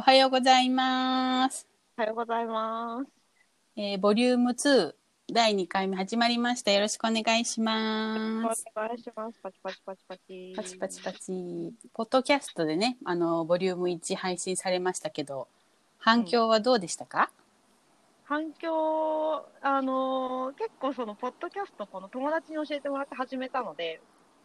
おはようございます。おはようございます。えーボリューム2第2回目始まりました。よろしくお願いしおます。願いします。パチパチパチパチ。パチパチパチ。ポッドキャストでね、あの、ボリューム1配信されましたけど、反響はどうでしたか、反響、あのー結構そのポッドキャストこの友達に教えてもらって始めたので、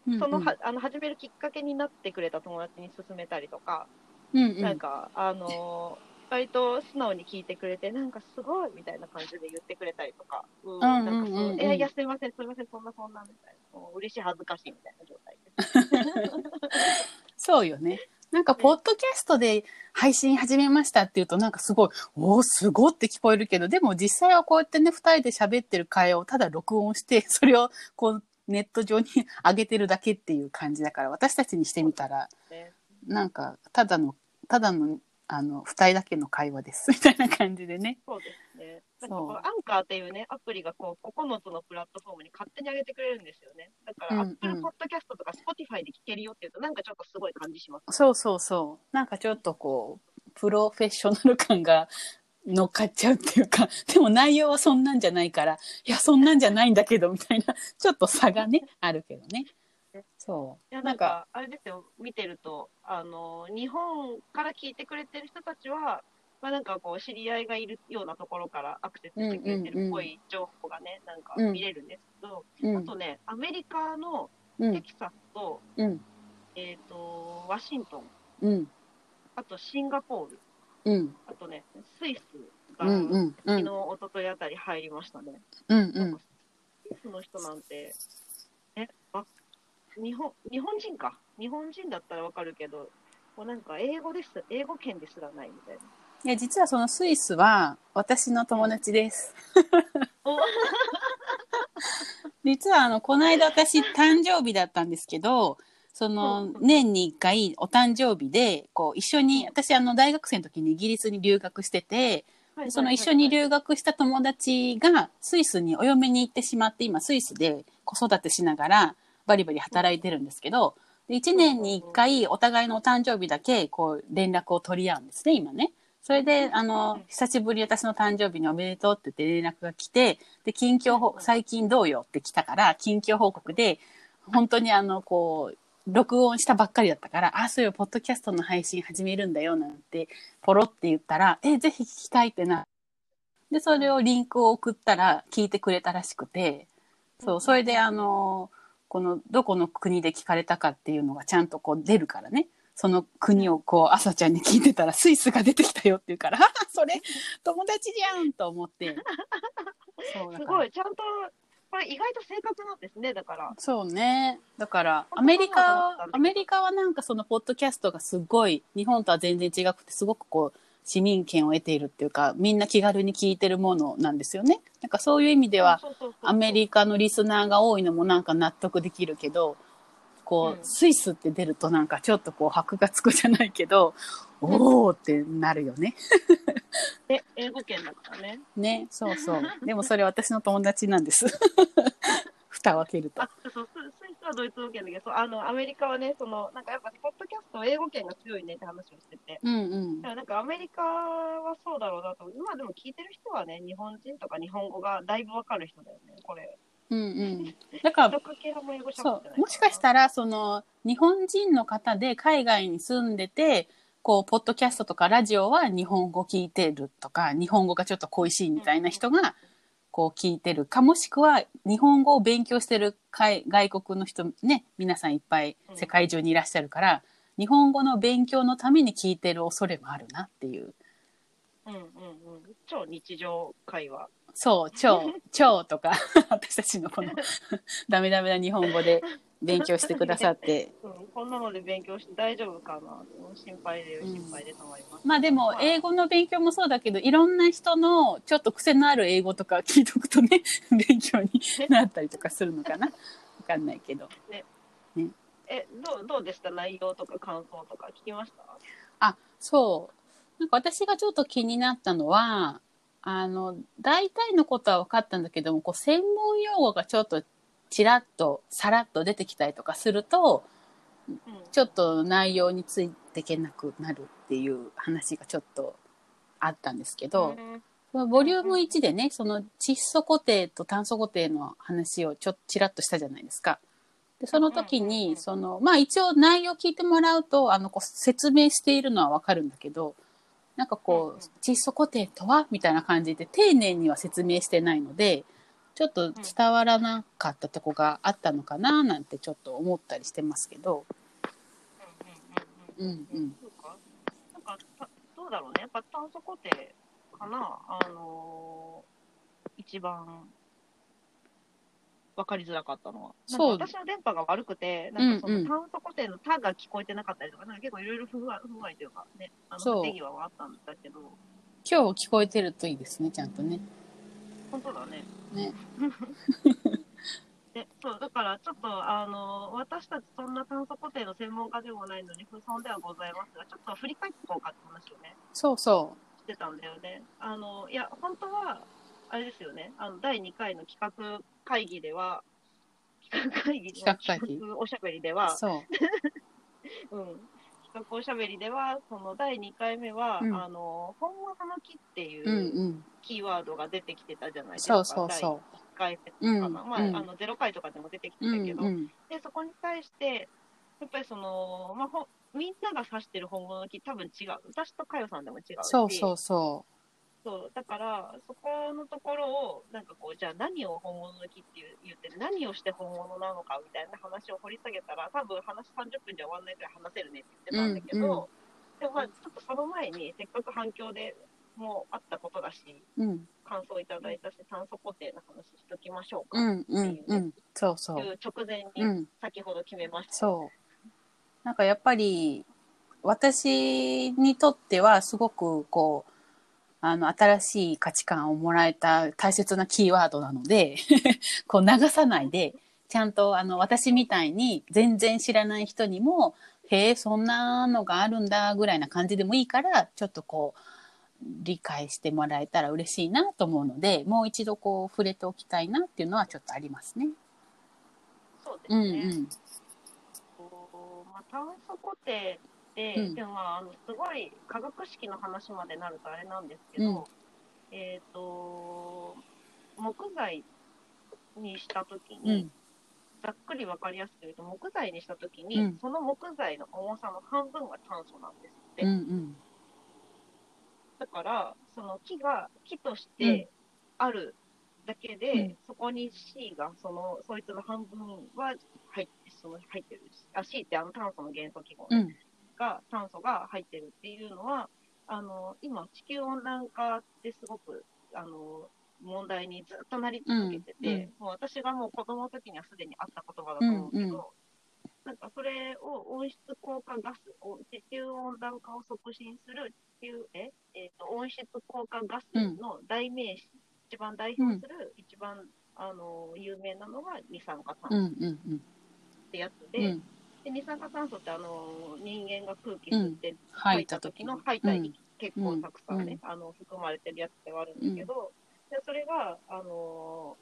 うんそのはあの始めるきっかけになってくれた友達に勧めたりとか、うんうん。なんかあのー割と素直に聞いてくれて、なんかすごいみたいな感じで言ってくれたりとか、うんうんなんかうんうん。そうう、いやいや、すいません、すいません、そんなそんなみたいな、もう嬉しい、恥ずかしいみたいな状態です。そうよね。なんか、ポッドキャストで配信始めましたっていうと、なんかすごい、おー、すごって聞こえるけど、でも実際はこうやってね、二人で喋ってる会話をただ録音して、それをこう、ネット上に上げてるだけっていう感じだから、私たちにしてみたら、ね。なんか、ただの、ただの、あの、二人だけの会話です、みたいな感じでね。そうですね。なんかこのアンカーっていうね、アプリがこう9つのプラットフォームに勝手に上げてくれるんですよね。だから、うんうん Apple Podcast とか Spotify で聞けるよっていうと、なんかちょっとすごい感じします。そうそうそう。なんかちょっとこう、プロフェッショナル感が乗っかっちゃうっていうか、でも内容はそんなんじゃないから、いや、そんなんじゃないんだけど、みたいな、ちょっと差がね、あるけどね。そう。いや、なんか、あれですよ、見てると、あの、日本から聞いてくれてる人たちは、まあなんかこう、知り合いがいるようなところからアクセスしてくれてるっぽい情報がね、なんかうん見れるんですけど、うん、あとね、アメリカのうん、テキサスと、うん、えっ、と、ワシントン、うん、あとシンガポール、うん、あとね、スイスが、うん、うん、う昨日、ん、一昨日あたり入りましたね。うん、うん。スイスの人なんて、え、あ、日本、日本人か？日本人だったらわかるけど、もうなんか英語です、英語圏ですらないみたいな。いや、実はそのスイスは、私の友達です。お 実はあのこの間私誕生日だったんですけどそのうん年に1回お誕生日でこう一緒に私あの大学生の時にイギリスに留学しててでその一緒に留学した友達がスイスにお嫁に行ってしまって今スイスで子育てしながらバリバリ働いてるんですけどで1年に1回お互いのお誕生日だけこう連絡を取り合うんですね今ね。それで、あの、久しぶり私の誕生日におめでとうって言って連絡が来て、で、近況、最近どうよって来たから、近況報告で、本当にあの、こう、録音したばっかりだったから、あ、そういうポッドキャストの配信始めるんだよ、なんて、ポロって言ったら、え、ぜひ聞きたいってな。で、それをリンクを送ったら、聞いてくれたらしくて、そう、それであの、この、どこの国で聞かれたかっていうのがちゃんとこう出るからね。その国をこう、朝ちゃんに聞いてたら、スイスが出てきたよって言うから、それ、友達じゃんと思って。そうすごい、ちゃんと、これ意外と正確なんですね、だから。そうね。だから、アメリカは、アメリカはなんかそのポッドキャストがすごい、日本とは全然違くて、すごくこう、市民権を得ているっていうか、みんな気軽に聞いてるものなんですよね。なんかそういう意味では、アメリカのリスナーが多いのもなんか納得できるけど、こう、うんスイスって出るとなんかちょっとこう、箔がつくじゃないけど、おーってなるよね。ね、英語圏だからね。ね、そうそう。でもそれ私の友達なんです。蓋を開けるとはドイツ語圏だけど、あの、アメリカはね、その、なんかやっぱ、ポッドキャスト英語圏が強いねって話をしてて。うんうんだか。らなんかアメリカはそうだろうなと。今でも聞いてる人はね、日本人とか日本語がだいぶわかる人だよね、これ。うんうん。だから、そう。もしかしたら、その、日本人の方で海外に住んでて、こう、ポッドキャストとかラジオは日本語聞いてるとか、日本語がちょっと恋しいみたいな人が、こう聞いてるか、もしくは日本語を勉強してる海外国の人ね、皆さんいっぱい世界中にいらっしゃるから、日本語の勉強のために聞いてる恐れもあるなっていう。うんうんうん。超日常会話。そう、超、超とか、私たちのこのダメダメな日本語で勉強してくださって、うん、こんなので勉強して大丈夫かな心配でうん心配でたまります。まあでも、英語の勉強もそうだけど、いろんな人のちょっと癖のある英語とか聞いとくとね、勉強になったりとかするのかな？わかんないけど。え、どう、どうでした？内容とか感想とか聞きました？あ、そう。なんか私がちょっと気になったのは、あの、大体のことは分かったんだけども、こう、専門用語がちょっとちらっと、さらっと出てきたりとかすると、うん。ちょっと内容についていけなくなるっていう話がちょっとあったんですけど、うん。ボリューム1でね、その窒素固定と炭素固定の話をちょっとちらっとしたじゃないですか。で、その時に、んその、まあ一応内容聞いてもらうと、あの、こう説明しているのはわかるんだけど、なんかこう、窒素固定とは？みたいな感じで丁寧には説明してないので、ちょっと伝わらなかったとこがあったのかななんてちょっと思ったりしてますけど、うんうんう。なんか、たどうだろうね。やっぱ炭素固定かな。あのー一番分かりづらかったのは。そう私の電波が悪くて、なんかそうんうんの炭素固定の「た」が聞こえてなかったりとか、なんか結構いろいろ不具合というかね、あの不手際はあったんだけど、今日聞こえてるといいですね、ちゃんとね。本当だね。ね。でそうだからちょっとあの私たちそんな炭素固定の専門家でもないのに不損ではございますがちょっと振り返っていこうかって話をねそうそしてたんだよね。あのいや本当はあれですよねあの第2回の企画会議では企画会議の企画おしゃべりでう。は、そう。うん、企画おしゃべりではその第2回目は、うんあの本物の木っていうんう。うんキーワードが出てきてたじゃないですか。そうそうそう。第1回目かの0回とかでも出てきてうたけど、んうん。でそこに対してやっぱりその、まあ、ほみんなが指してる本物の木多分違う私と佳代さんでも違うしそうそうそそうだからそこのところをなんかこうじゃあ何を本物の木っていう言ってる何をして本物なのかみたいな話を掘り下げたら多分話30分じゃ終わんないくらい話せるねって言ってたんだけど、うんうんでもまあちょっとその前にせっかく反響でもうあったことだしう。うん。感想いただいたし炭素固定の話しときましょうか、うんうんうん。そうそ。うう直前にうん。先ほど決めました。そう。なんかやっぱり、私にとってはすごくこう、あの、新しい価値観をもらえた大切なキーワードなので、こう流さないで、ちゃんとあの、私みたいに全然知らない人にも、へえ、そんなのがあるんだぐらいな感じでもいいから、ちょっとこう、理解してもらえたら嬉しいなと思うので、もう一度こう、触れておきたいなっていうのはちょっとありますね。そうですうんね。うん。こうまあ、炭素固定って、うん。でもまああのすごい化学式の話までなるとあれなんですけど、うん。えっ、と木材にしたときうに、ん。ざっくりわかりやすく言うと木材にしたときに、うん。その木材の重さの半分が炭素なんですって、うんうん。だからその木が木としてあるだけで、うん。そこに C がそのそいつの半分は入ってその入ってるしあ C ってあの炭素の元素記号ね。うん。が炭素が入ってるっていうのはあの今地球温暖化ってすごくあの問題にずっとなり続けてて、もう私がもう子供の時にはすでにあった言葉だと思うけど、うんうんなんかそれを温室効果ガスを地球温暖化を促進する地球え、えー、と温室効果ガスの代名詞、一番代表する、一番あの有名なのが二酸化炭うん素うんうん。ってやつうで,、ん。で二酸化炭素ってあの人間が空気吸って吐いた時の。の吐いたうん。結構たくさんね、あの含まれてるやつではあるんだけど、でそれが、あの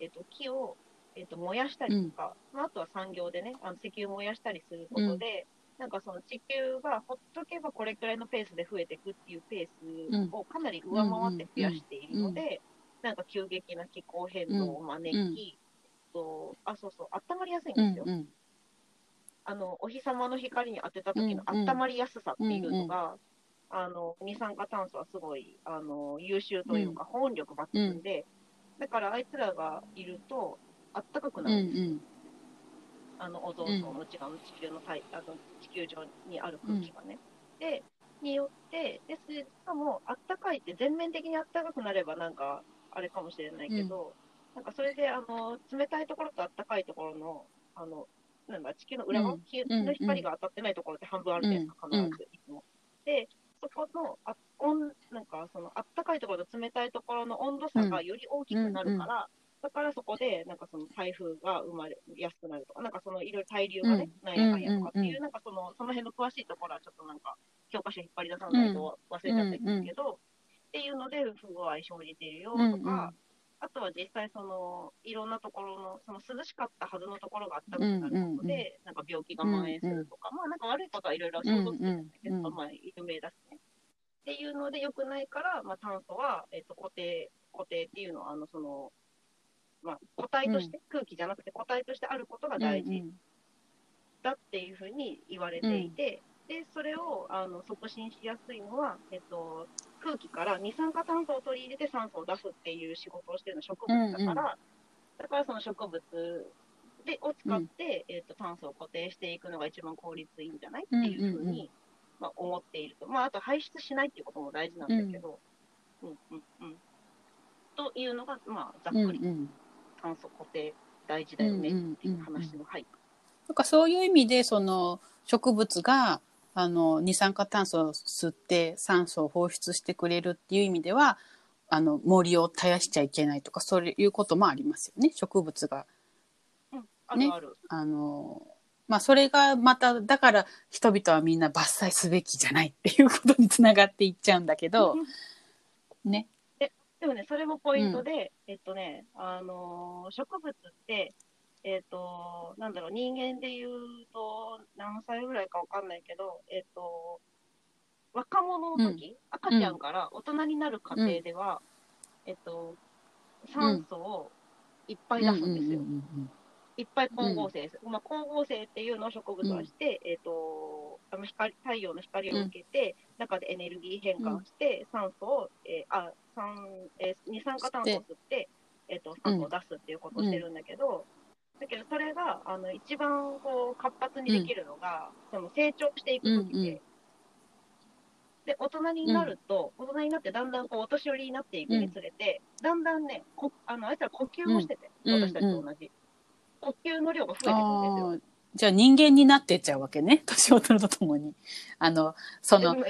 えっと木を、えっと燃やしたりとか、まあ、あとは産業でねあの石油燃やしたりすることで、なんかその地球がほっとけばこれくらいのペースで増えていくっていうペースをかなり上回って増やしているので、なんか急激な気候変動を招き、とあそうそう温まりやすいんですよ。うんうん。あのお日様の光に当てた時のうんうん温まりやすさっていうのが、あの二酸化炭素はすごいあの優秀というか、保温力抜群で、だからあいつらがいるとあったかくうんなるんですよ、うん。あのオゾン層の内側の地球の体あの地球上にある空気がね。でによってでしかもあったかいって全面的にあったかくなればなんかあれかもしれないけど、なんかそれであの冷たいところとあったかいところのあのなんだ地球の裏側、うん。日の光が当たってないところって半分あるじゃないですか、うん。必ずいつも。でそこのあ温なんかそのあったかいところと冷たいところの温度差がより大きくなるから、だからそこでなんかその台風が生まれやすくなるとか、なんかそのいろいろ対流がね、うんなんやかんやとかっていう、なんかそのその辺の詳しいところはちょっとなんか教科書引っ張り出さないと忘れちゃったんですけど、っていうので不具合生じてるよとか、あとは実際そのいろんなところのその涼しかったはずのところが暖かくなることで、うんうんなんか病気が蔓延するとか、まあなんか悪いことはいろいろ想像つくんだけど、うんうんまあ有名だしね。っていうので良くないから、まあ、炭素は、えっと固定固定っていうのはあのその、まあ、固体として、空気じゃなくて固体としてあることが大事だっていうふうに言われていて、でそれをあの促進しやすいのは、えっと、空気から二酸化炭素を取り入れて酸素を出すっていう仕事をしてるのは植物だから、うんうん。だからその植物でを使って、えっと、炭素を固定していくのが一番効率いいんじゃないっていうふうに、うんうんうん。まあ、思っていると、まあ、あと排出しないっていうことも大事なんだけど、うんうん。うんというのが、まあ、ざっうんくり。うん炭素固定大事だよねっていう話の、はい。なんかそういう意味でその植物があの二酸化炭素を吸って酸素を放出してくれるっていう意味ではあの森を絶やしちゃいけないとかそういうこともありますよね。植物が。うん、あのまあそれがまただから人々はみんな伐採すべきじゃないっていうことにつながっていっちゃうんだけどね。でもね、それもポイントで、えっとね、あのー植物って、えっと、なんだろう、人間で言うと、何歳ぐらいかわかんないけど、えっと、若者の時、赤ちゃんから大人になる過程では、えっと、酸素をいっぱい出すんですよ。いっぱい光合成です。まあ、光合成っていうのを植物はして、えっ、と、あの光、太陽の光を受けて、中でエネルギー変換して、酸素を、えーあ、酸、えー二酸化炭素を吸って、えっ、と、酸素を出すっていうことをしてるんだけど、だけどそれが、あの、一番こう、活発にできるのが、その成長していく時で、うんうん。で、大人になると、大人になってだんだんこう、お年寄りになっていくにつれて、だんだんね、こあの、あいつら呼吸をしてて、うん。私たちと同じ。呼吸の量が増えてくるんですよ。じゃあ人間になってっちゃうわけね 年を取るとともにあのその人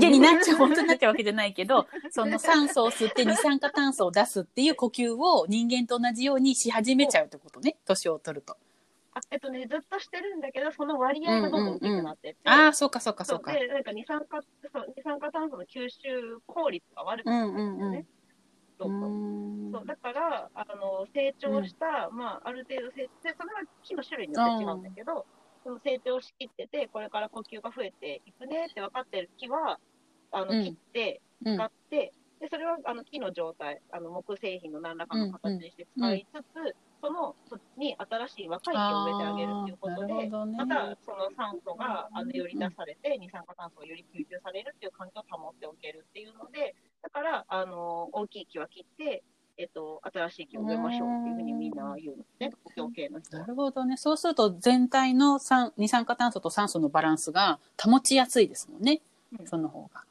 間になっちゃう本当になっちゃうわけじゃないけどその酸素を吸って二酸化炭素を出すっていう呼吸を人間と同じようにし始めちゃうってことね年を取ると。あえっとね、ずっとしてるんだけど、その割合がどんどん大きくなってって、ああそうかそうかそうか。で、なんか二酸化そう二酸化炭素の吸収効率が悪くうなるんうんうん。んですよね。どんどんうんそう。だからあの成長した、まあ、ある程度成でそれは木の種類によって違うんだけど、その成長しきっててこれから呼吸が増えていくねって分かってる木はあのうん。切ってうん。使って、でそれはあの木の状態あの木製品の何らかの形にして使いつつ、そのそっちに新しい若い木を植えてあげるっていうことでね。またその酸素があのより出されて、二酸化炭素がより吸収されるっていう環境を保っておけるっていうのあの大きい木は切って、えっと、新しい木を植えましょうっていうふうにみんな言うのね、国境系の人は。なるほどね。そうすると全体の酸二酸化炭素と酸素のバランスが保ちやすいですもんね。うんその方が。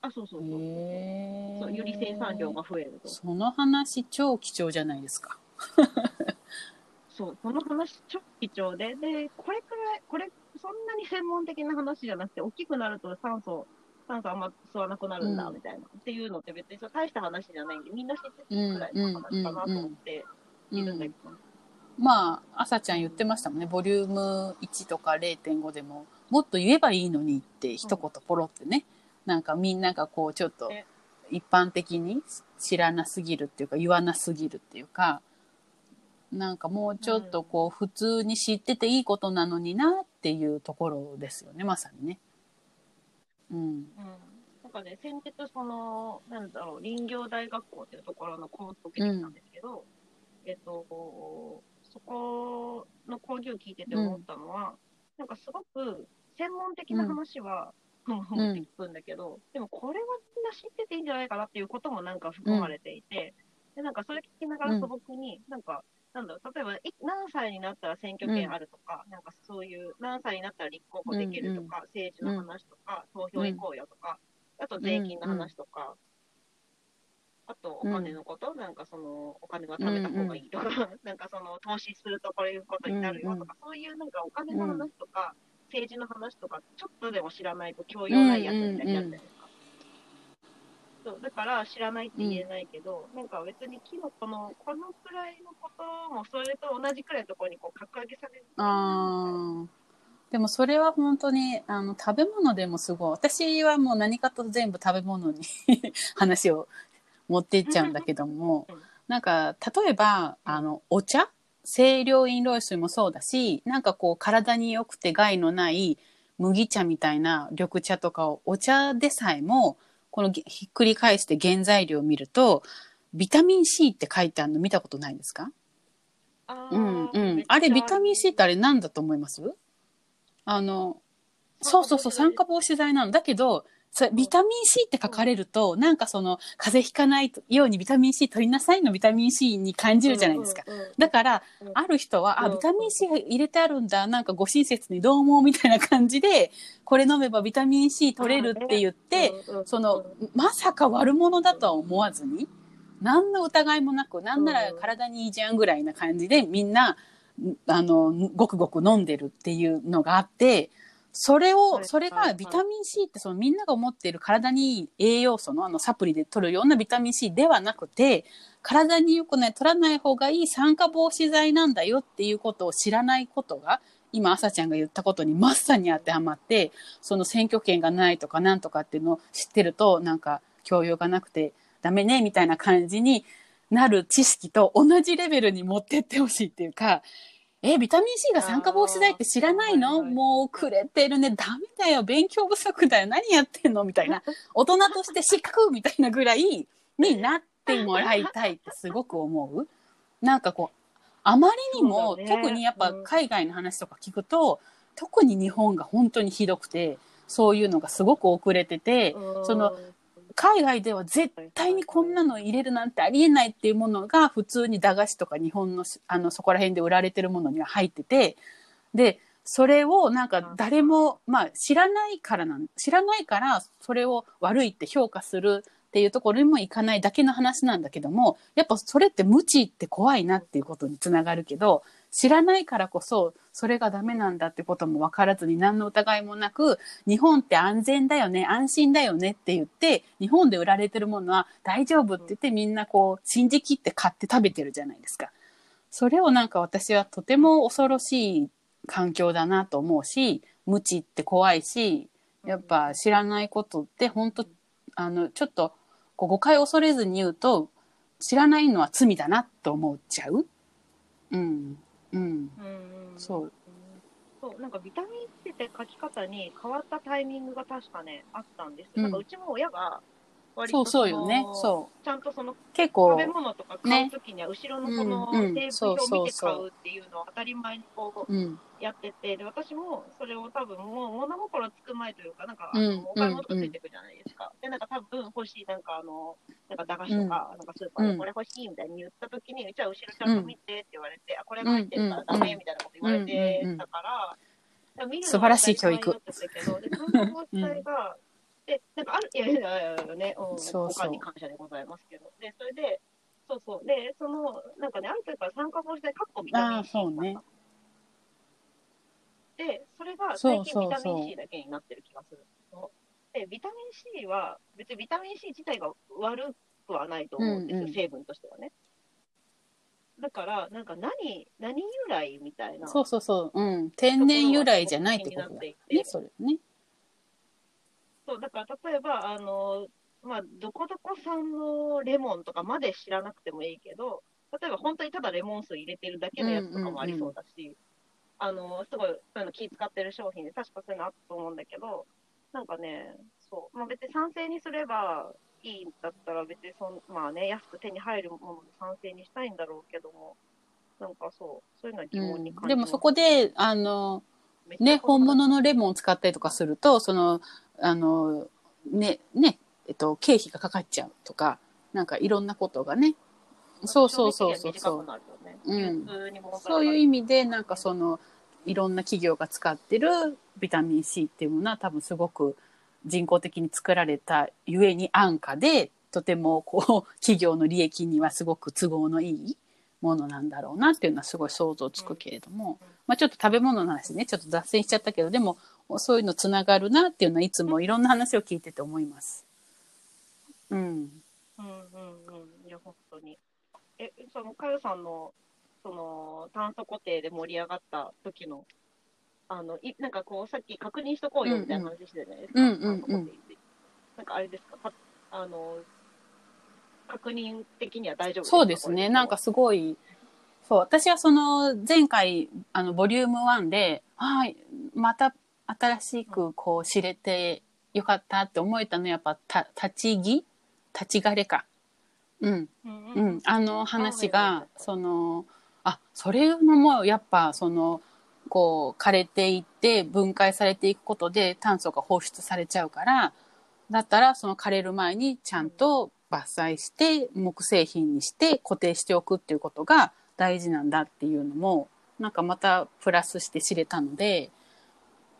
あ、そうそうそう。へそうより生産量が増えると。その話超貴重じゃないですか。そう、この話超貴重で、で、これくらい、これ、そんなに専門的な話じゃなくて、大きくなると酸素、酸素あんま吸わなくなるんだ、うんみたいな。っていうのって別にそう大した話じゃないんで、みんな知ってるくらいの話かなと思っているんだけど。まあ、朝ちゃん言ってましたもんね。ボリューム1とか0.5でも、もっと言えばいいのにって一言ポロってね。なんかみんながこうちょっとね一般的に知らなすぎるっていうか言わなすぎるっていうか、なんかもうちょっとこう普通に知ってていいことなのになっていうところですよね、まさにね。うん。うん。なんかね、先日、その、なんだろう、林業大学校っていうところのコースを受けてきたんですけど、えっと、そこの講義を聞いてて思ったのは、なんかすごく専門的な話は、ふん。ふん。って聞くんだけど、でもこれはみんな知ってていいんじゃないかなっていうこともなんか含まれていて、で、なんかそれ聞きながら素朴に、なんか、なんだろう、例えば、い何歳になったら選挙権あるとか、なんかそういう、何歳になったら立候補できるとか、政治の話とか、投票行こうよとか、あと税金の話とか、あとお金のこと、なんかそのお金は貯めた方がいいとか、なんかその投資するとこういうことになるよとか、そういうなんかお金の話とか、政治の話とか、ちょっとでも知らないと教養ないやつみたいになるじゃないですか。そうだから知らないって言えないけど、なんか別に木のこのこのくらいのこともそれと同じくらいのところにこう格上げされる。ああ。でもそれは本当にあの食べ物でもすごい。私はもう何かと全部食べ物に 話を持っていっちゃうんだけども、なんか、例えば、あの、お茶清涼飲料水もそうだし、なんかこう、体に良くて害のない麦茶みたいな緑茶とかを、お茶でさえも、このひっくり返して原材料を見ると、ビタミン C って書いてあるの見たことないですか？あうんうん。あれ、ビタミン C ってあれ何だと思います？あの、そうそうそう、酸化防止剤なの。だけど、それビタミン C って書かれると、なんかその、風邪ひかないようにビタミン C 取りなさいのビタミン C に感じるじゃないですか。。だから、うんある人は、あ、うんビタミン C 入れてあるんだ、なんかご親切にどうも、みたいな感じで、これ飲めばビタミン C 取れるって言って、その、まさか悪者だとは思わずに、何の疑いもなく、なんなら体にいいじゃんぐらいな感じで、みんな、あの、ごくごく飲んでるっていうのがあって、それを、はいそれはいがビタミン C ってそのみんなが思っている体にいい栄養素のあのサプリで取るようなビタミン C ではなくて、体に良くない、取らない方がいい酸化防止剤なんだよっていうことを知らないことが、今、朝ちゃんが言ったことにまさに当てはまって、その選挙権がないとかなんとかっていうのを知ってると、なんか教養がなくてダメね、みたいな感じになる知識と同じレベルに持ってってほしいっていうか、え、ビタミン C が酸化防止剤って知らないの？もうくれてるね。ダメだよ。勉強不足だよ。何やってんの？みたいな。大人として失格みたいなぐらいになってもらいたいってすごく思う。なんかこう、あまりにも、ね特にやっぱうん海外の話とか聞くと、特に日本が本当にひどくて、そういうのがすごく遅れてて、その、海外では絶対にこんなの入れるなんてありえないっていうものが普通に駄菓子とか日本のあのそこら辺で売られてるものには入っててでそれをなんか誰も、まあ、知らないからなん知らないからそれを悪いって評価するっていうところにもいかないだけの話なんだけどもやっぱそれって無知って怖いなっていうことにつながるけど知らないからこそそれがダメなんだってことも分からずに何の疑いもなく日本って安全だよね安心だよねって言って日本で売られてるものは大丈夫って言ってみんなこう信じきって買って食べてるじゃないですか。それをなんか私はとても恐ろしい環境だなと思うし無知って怖いしやっぱ知らないことって本当あのちょっとこう誤解を恐れずに言うと知らないのは罪だなと思っちゃう。うんうん。うん。そう。そうなんかビタミン C って書き方に変わったタイミングが確かねあったんです、うん。なんかうちも親が割そうとそうよね。のそう。ちゃんとその結構。食べ物とか買うときには後ろのこのうんうん。成分表を見て買うっていうのを当たり前にこううん。やってて、で私もそれを多分もう物心つく前というか、なんか、お買い物とかついてくるじゃないですか。で、なんか多分欲しい、なんかあの、なんか駄菓子とか、なんかスーパーうんでこれ欲しいみたいに言ったときに、うちは後ろちゃんと見てって言われて、あ、これが入ってるからダメみたいなこと言われてたから、素晴らしい教育けど、で、その防止剤が、で、なんかある、いやいやいやいやね、うん、そうに感謝でございますけど。で、それで、そうそう。で、その、なんかね、ある時から酸化防止剤、カッコビタミン C ねだったで、それがそう最そうそう近ビタミン C だけになってる気がするの。で、ビタミン C は、別にビタミン C 自体が悪くはないと思うんですよ、うんうん成分としてはね。だから、なんか何、何由来みたいな。そうそうそう、うん、天然由来じゃないってことだねてそれねそう、だから例えば、あの、まあ、どこどこ産のレモンとかまで知らなくてもいいけど、例えば本当にただレモン水入れてるだけのやつとかもありそうだし、あの、すごい、そういうの気使ってる商品で、確かそういうのあったと思うんだけど、なんかね、そう、まあ別に賛成にすればいいんだったら、別にそん、まあね、安く手に入るもので賛成にしたいんだろうけども、なんかそう、そういうのは疑問に感じます、でもそこであのね本物のレモンを使ったりとかするとそのあのねねえっと経費がかかっちゃうとかなんかいろんなことがね。そうそうそうそうそう。うん。そういう意味でなんかそのいろんな企業が使ってるビタミン C っていうものは多分すごく人工的に作られたゆえに安価でとてもこう企業の利益にはすごく都合のいいものなんだろうなっていうのはすごい想像つくけれども、まあ、ちょっと食べ物の話ねちょっと脱線しちゃったけどでもそういうのつながるなっていうのはいつもいろんな話を聞いてて思います。うん、うんうんうん。いや、本当に。え、その、かよさんの、その、炭素固定で盛り上がった時の、あの、いなんかこう、さっき確認しとこうよみたいな話してたじゃないですか。うんうんなんかあれですか、たあの、確認的には大丈夫そうですね。なんかすごい、そう、私はその前回、あの、ボリューム1で、はい、また新しくこう知れてよかったって思えたのはやっぱ、た、立ち木？立ち枯れか。うん。うんううんん。あの話が、その、あ、それのもやっぱ、その、こう、枯れていって分解されていくことで炭素が放出されちゃうから、だったらその枯れる前にちゃんと伐採して木製品にして固定しておくっていうことが大事なんだっていうのも、なんかまたプラスして知れたので、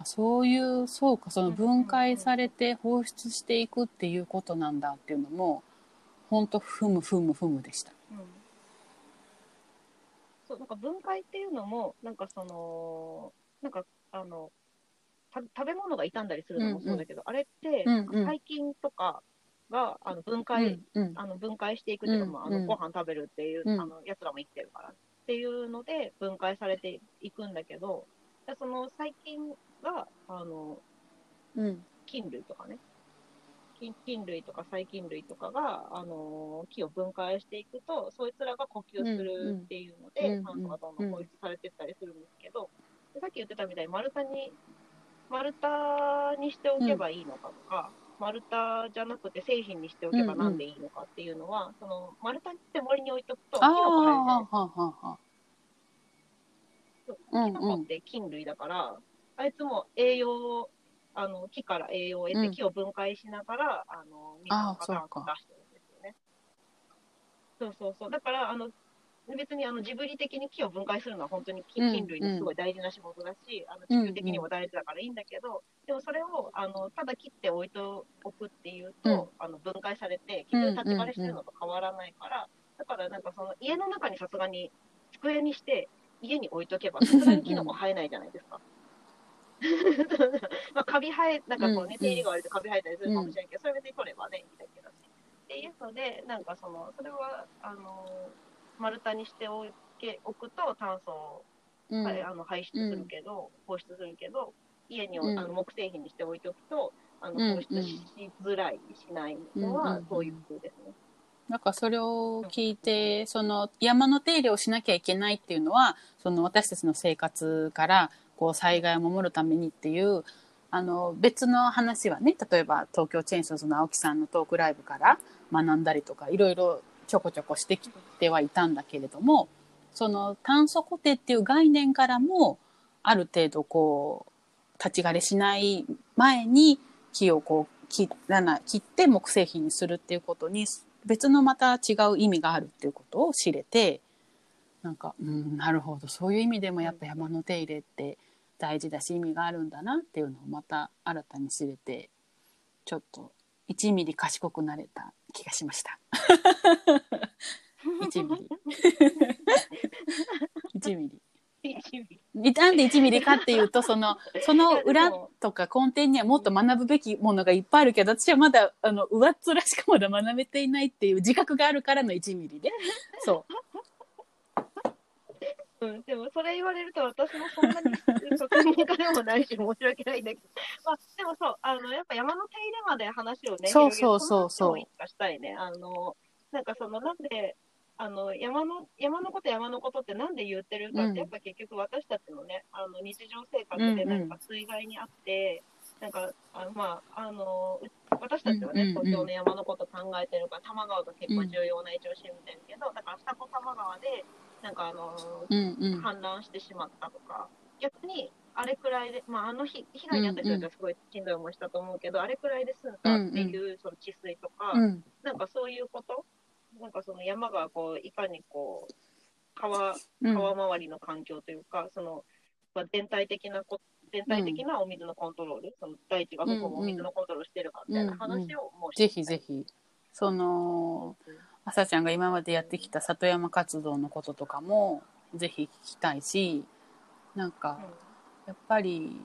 そういう、そうか、その分解されて放出していくっていうことなんだっていうのも、ほんとふむふむふむでした。うんそう、なんか分解っていうのも、なんかその、なんか、あの、た食べ物が傷んだりするのもそうだけど、あれって、うんうん。細菌とかがあの分う解、んうん。あの分解していくっていうか、うんまあ、あのうんご飯食べるっていう、うん。あのやつらも生きてるからっていうので分解されていくんだけど、でその細菌があのうん。菌類とかね、菌菌類とか細菌類とかが、あの木を分解していくと、そいつらが呼吸するっていうので、うんうん。酸素がどんどん放出されていったりするんですけど、でさっき言ってたみたいに丸太に、丸太にしておけばいいのかとか、丸太じゃなくて製品にしておけばなんでいいのかっていうのは、その丸太って森に置いとくと、キああ、ノコ生える。キノコって菌類だから、あいつも栄養を、あの木から栄養を得て、うん。木を分解しながら、あの水のパターンを出してるんですよね。そうそうそう。だから、あの別にあのジブリ的に木を分解するのは本当に菌うん菌類のすごい大事な仕事だし、あの地球的にも大事だからいいんだけど、でもそれをあのただ切って置いておくっていうと、あの分解されて、結局立ち割れしてるのと変わらないから、だからなんかその家の中にさすがに机にして家に置いとけば、さすがにキノコ生えないじゃないですか。まあ、カビ生え、なんかこうね、うん手入れが悪いとカビ生えたりするかもしれないけど、それ別に取ればね、いいんだけどね。っていうので、なんかその、それは、あの、丸太にしておけおくと炭素を、うん。はいあの排出するけど、放出するけど、家に、うん。あの木製品にしておいておくと、あうんの放出しづらい、しないのはそういう風ですね。なんかそれを聞いて、その山の手入れをしなきゃいけないっていうのは、その私たちの生活からこう災害を守るためにっていう、あの別の話はね、例えば東京チェーンソーズの青木さんのトークライブから学んだりとか、いろいろちょこちょこしてきてはいたんだけれども、その炭素固定っていう概念からも、ある程度こう、立ち枯れしない前に木をこう切らない、切って木製品にするっていうことに別のまた違う意味があるっていうことを知れて、なんか、うん、なるほど、そういう意味でもやっぱ山の手入れって大事だし意味があるんだなっていうのをまた新たに知れて、ちょっと1ミリ賢くなれた気がしました。1ミリ。1ミリ。なんで1ミリかっていうと、その、その裏とか根底にはもっと学ぶべきものがいっぱいあるけど、私はまだ、あの、上っ面しかまだ学べていないっていう自覚があるからの1ミリで。そう。うん、でもそれ言われると私もそんなに確認家でもないし申し訳ないんだけど、まあ、でもそうあのやっぱ山の手入れまで話をねそうそうそうそう広げしたいね。あのなんかそのなんであの山の山のこと山のことってなんで言ってるかって、うんやっぱ結局私たちのねあの日常生活でなんか水害にあって、なんかあのまああのう私たちはね、うんうんうん東京の山のこと考えてるから多摩川が結構重要な一応してみてるけど、だから二子玉川でなんかあのうんうん。氾濫してしまったとか、逆にあれくらいで、まあ、あの日被害に遭った人たちはすごいしんどい思いしたと思うけど、あれくらいで済んだっていう、その治水とか、うん。なんかそういうこと、なんかその山がこういかにこう川うん。川周りの環境というか、そのまあ全体的なこ全体的なお水のコントロール、その大地がどこもお水のコントロールしてるかみたいな話をもうぜひぜひ、その、あさちゃんが今までやってきた里山活動のこととかも、ぜひ聞きたいし、なんか、やっぱりうんうんうん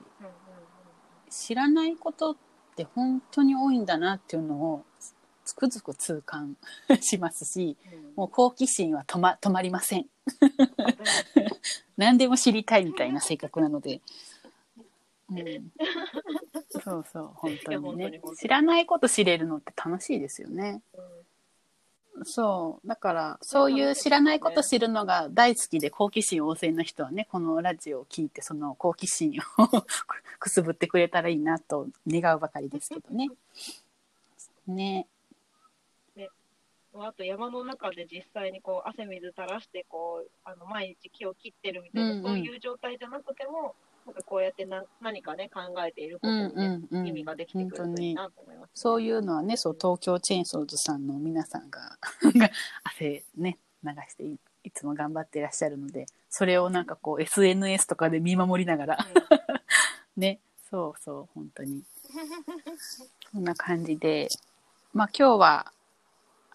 知らないことって本当に多いんだなっていうのをつくづく痛感 しますし、うん。もう好奇心は止ま止まりません。うん。何でも知りたいみたいな性格なので。うん、そうそう、本当にね。知らないこと知れるのって楽しいですよね。そう。だから、そういう知らないこと知るのが大好きで好奇心旺盛な人はね、このラジオを聞いて、その好奇心を くすぶってくれたらいいなと願うばかりですけどね。ね。あと山の中で実際にこう汗水垂らしてこうあの毎日木を切ってるみたいな、うんうんそういう状態じゃなくてもなんかこうやってな何かね考えているこうんとにね、うんうん。意味ができてくるといいなと思います。そういうのはね、そう、東京チェーンソーズさんの皆さんが 汗ね、流していいつも頑張っていらっしゃるので、それをなんかこう SNS とかで見守りながら、ね、そうそう、本当に。そんな感じで、まあ今日は、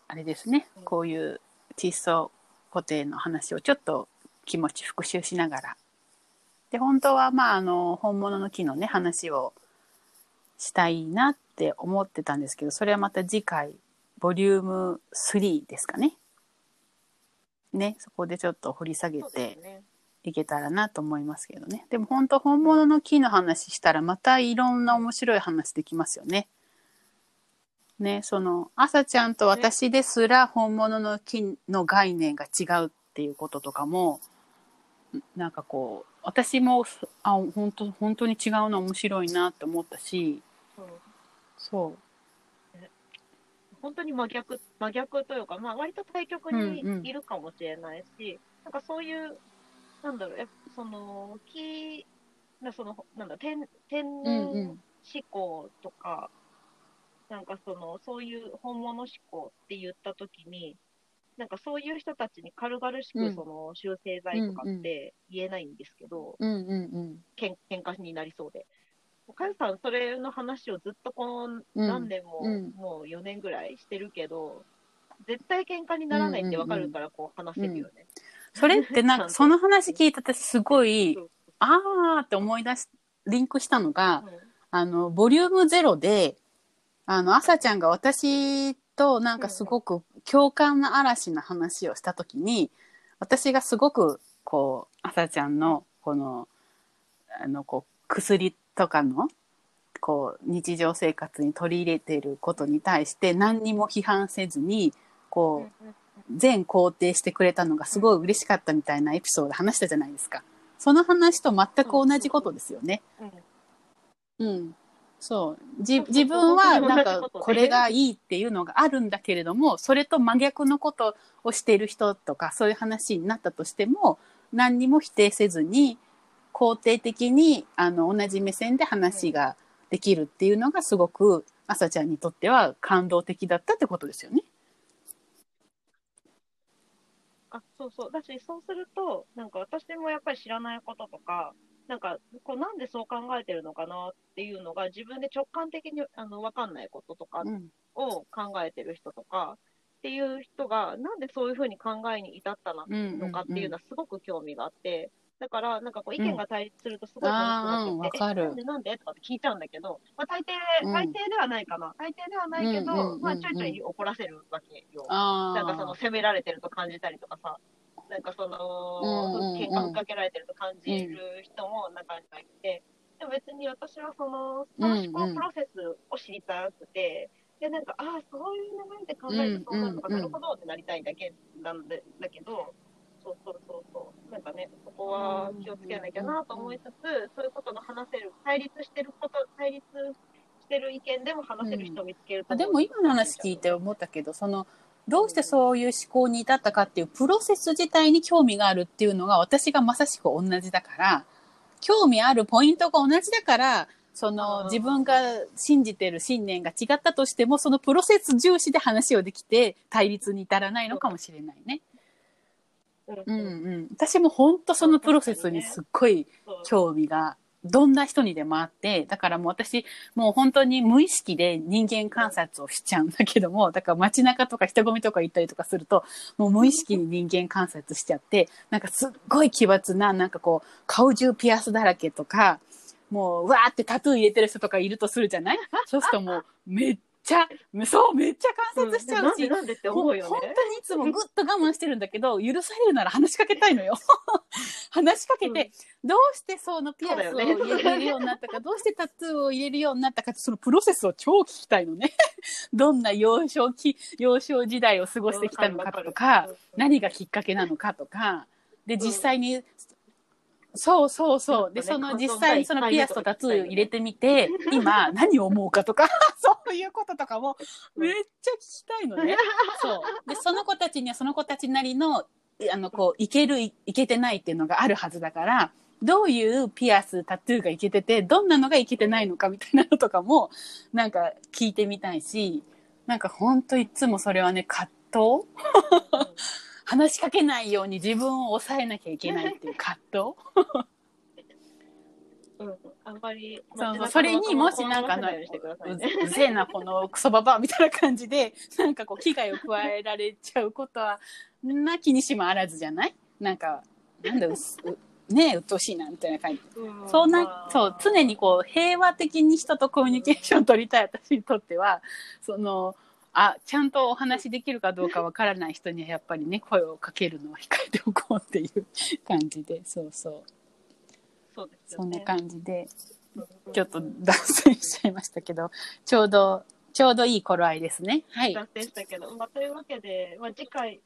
あれですねうん、こういう窒素固定の話をちょっと気持ち復習しながら。で、本当はまああの、本物の木のね、話をしたいなって思ってたんですけど、それはまた次回、ボリューム3ですかね。ね、そこでちょっと掘り下げて。いけたらなと思いますけどね。でも本当本物の木の話したらまたいろんな面白い話できますよね。ね、その、朝ちゃんと私ですら本物の木の概念が違うっていうこととかも、なんかこう、私も、あ、本当本当に違うの面白いなって思ったし、うんそ本当に真逆真逆というか、まあ、割と対極うんうんにいるかもしれないし、なんかそういう、なんだろう、その木なそのなんだ天天う。うん然うん。思考とか、なんかそのそういう本物思考って言ったときに、なんかそういう人たちに軽々しうん。くその修正剤とかって言えないんですけど、うんうんうん。けん喧嘩になりそうで。かずさん、それの話をずっとこのうん。何年も、うん。もう4年ぐらいしてるけど、絶対喧嘩にならないってわかるから、こう話せるよね。それってなんか その話聞いて私すごいあーって思い出し、リンクしたのが、うん。あの、ボリュームゼロで、あの、朝ちゃんが私となんかすごく共感の嵐の話をしたときに、私がすごく、こう、朝ちゃんの、この、あの、こう、薬とかの、こう、日常生活に取り入れていることに対して何にも批判せずに、こう、全肯定してくれたのがすごい嬉しかったみたいなエピソード話したじゃないですか。その話と全く同じことですよね。うんうん。そう。じ自分はなんかこれがいいっていうのがあるんだけれども、それと真逆のことをしている人とかそういう話になったとしても、何にも否定せずに、肯定的にあの同じ目線で話ができるっていうのがすごく朝ちゃんにとっては感動的だったってことですよね。あそうそうだしそうするとなんか私もやっぱり知らないこととかなんかこうなんでそう考えてるのかなっていうのが自分で直感的にあの分かんないこととかうん。を考えてる人とかっていう人がなんでそういうふうに考えに至ったのうんうんかっていうのはすごく興味があって。だから、なんかこう意見が対立するとすごい楽しくなってきて、わかるえなんでなんでとかって聞いちゃうんだけど、まあ、大抵、うん大抵ではないかな。大抵ではないけど、うんうんうんうんまあちょいちょい怒らせるわけよ。なんかその責められてると感じたりとかさ、なんかその、うんうんうん。喧嘩をかけられてると感じる人も中にはいて、でも別に私はその、その思考プロセスを知りたくて、で、なんか、ああ、そういう流れで考えるとそうなるのか、うんうんうんなるほどってなりたいだけなんでだけど、そうそうそう。そう、なんかね、そこは気をつけなきゃなと思いつつ、そういうことの話せる、対立してること、対立してる意見でも話せる人を見つけるとあでも今の話聞いて思ったけど、その、どうしてそういう思考に至ったかっていうプロセス自体に興味があるっていうのが私がまさしく同じだから、興味あるポイントが同じだから、そのうん自分が信じてる信念が違ったとしても、そのプロセス重視で話をできて対立に至らないのかもしれないね。うんううん。私も本当そのプロセスにすっごい興味がどんな人にでもあって、だからもう私、もう本当に無意識で人間観察をしちゃうんだけども、だから街中とか人混みとか行ったりとかすると、もう無意識に人間観察しちゃって、なんかすっごい奇抜な、なんかこう、顔中ピアスだらけとか、もう、わーってタトゥー入れてる人とかいるとするじゃない？そうするともう、めっちちゃ、そう、めっちゃ観察しちゃうし、ん、なんでなんでって思うよね。本当にいつもぐっと我慢してるんだけど、許されるなら話しかけたいのよ。話しかけて、うん、どうしてそのピアスを入れるようになったか、ね、どうしてタトゥーを入れるようになったかそのプロセスを超聞きたいのね。どんな幼少期、幼少時代を過ごしてきたのかとか、何がきっかけなのかとか、で、実際にそうそうそう。で、その実際にそのピアスとタトゥー入れてみて、今何を思うかとか、そういうこととかもめっちゃ聞きたいのね。そう。で、その子たちにはその子たちなりの、あの、こう、いける、いけてないっていうのがあるはずだから、どういうピアス、タトゥーがいけてて、どんなのがいけてないのかみたいなのとかも、なんか聞いてみたいし、なんかほんといつもそれはね、葛藤話しかけないように自分を抑えなきゃいけないっていう葛藤。うん、あんまり、そうそう、それにもしなんかの、うぜえな、このクソババアみたいな感じで、なんかこう、危害を加えられちゃうことは、なきにしもあらずじゃない？なんか、なんだ、うねえ、うっとうしいな、みたいな感じ。うん、そうな、そう、常にこう、平和的に人とコミュニケーション取りたい私にとっては、その、あちゃんとお話できるかどうかわからない人にはやっぱりね声をかけるのは控えておこうっていう感じで そうそう。そうです、ね、そんな感じでちょっと脱線しちゃいましたけどちょうどちょうどいい頃合いですね。はい。脱線したけど、まあ、というわけで、まあ、次回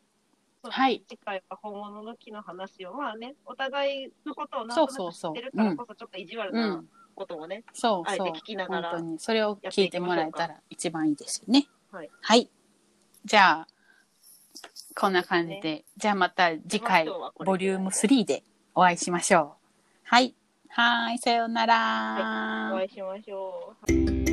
はい、次回は本物の木の話をまあねお互いのことを何となく知ってるからこそちょっと意地悪なこともね、そうそう。聞きながら本当に。それを聞いてもらえたら一番いいですよねはい。はい。じゃあ、こんな感じで、ね、じゃあまた次回、ボリューム3でお会いしましょう。はい。はい、さようなら、はい。お会いしましょう。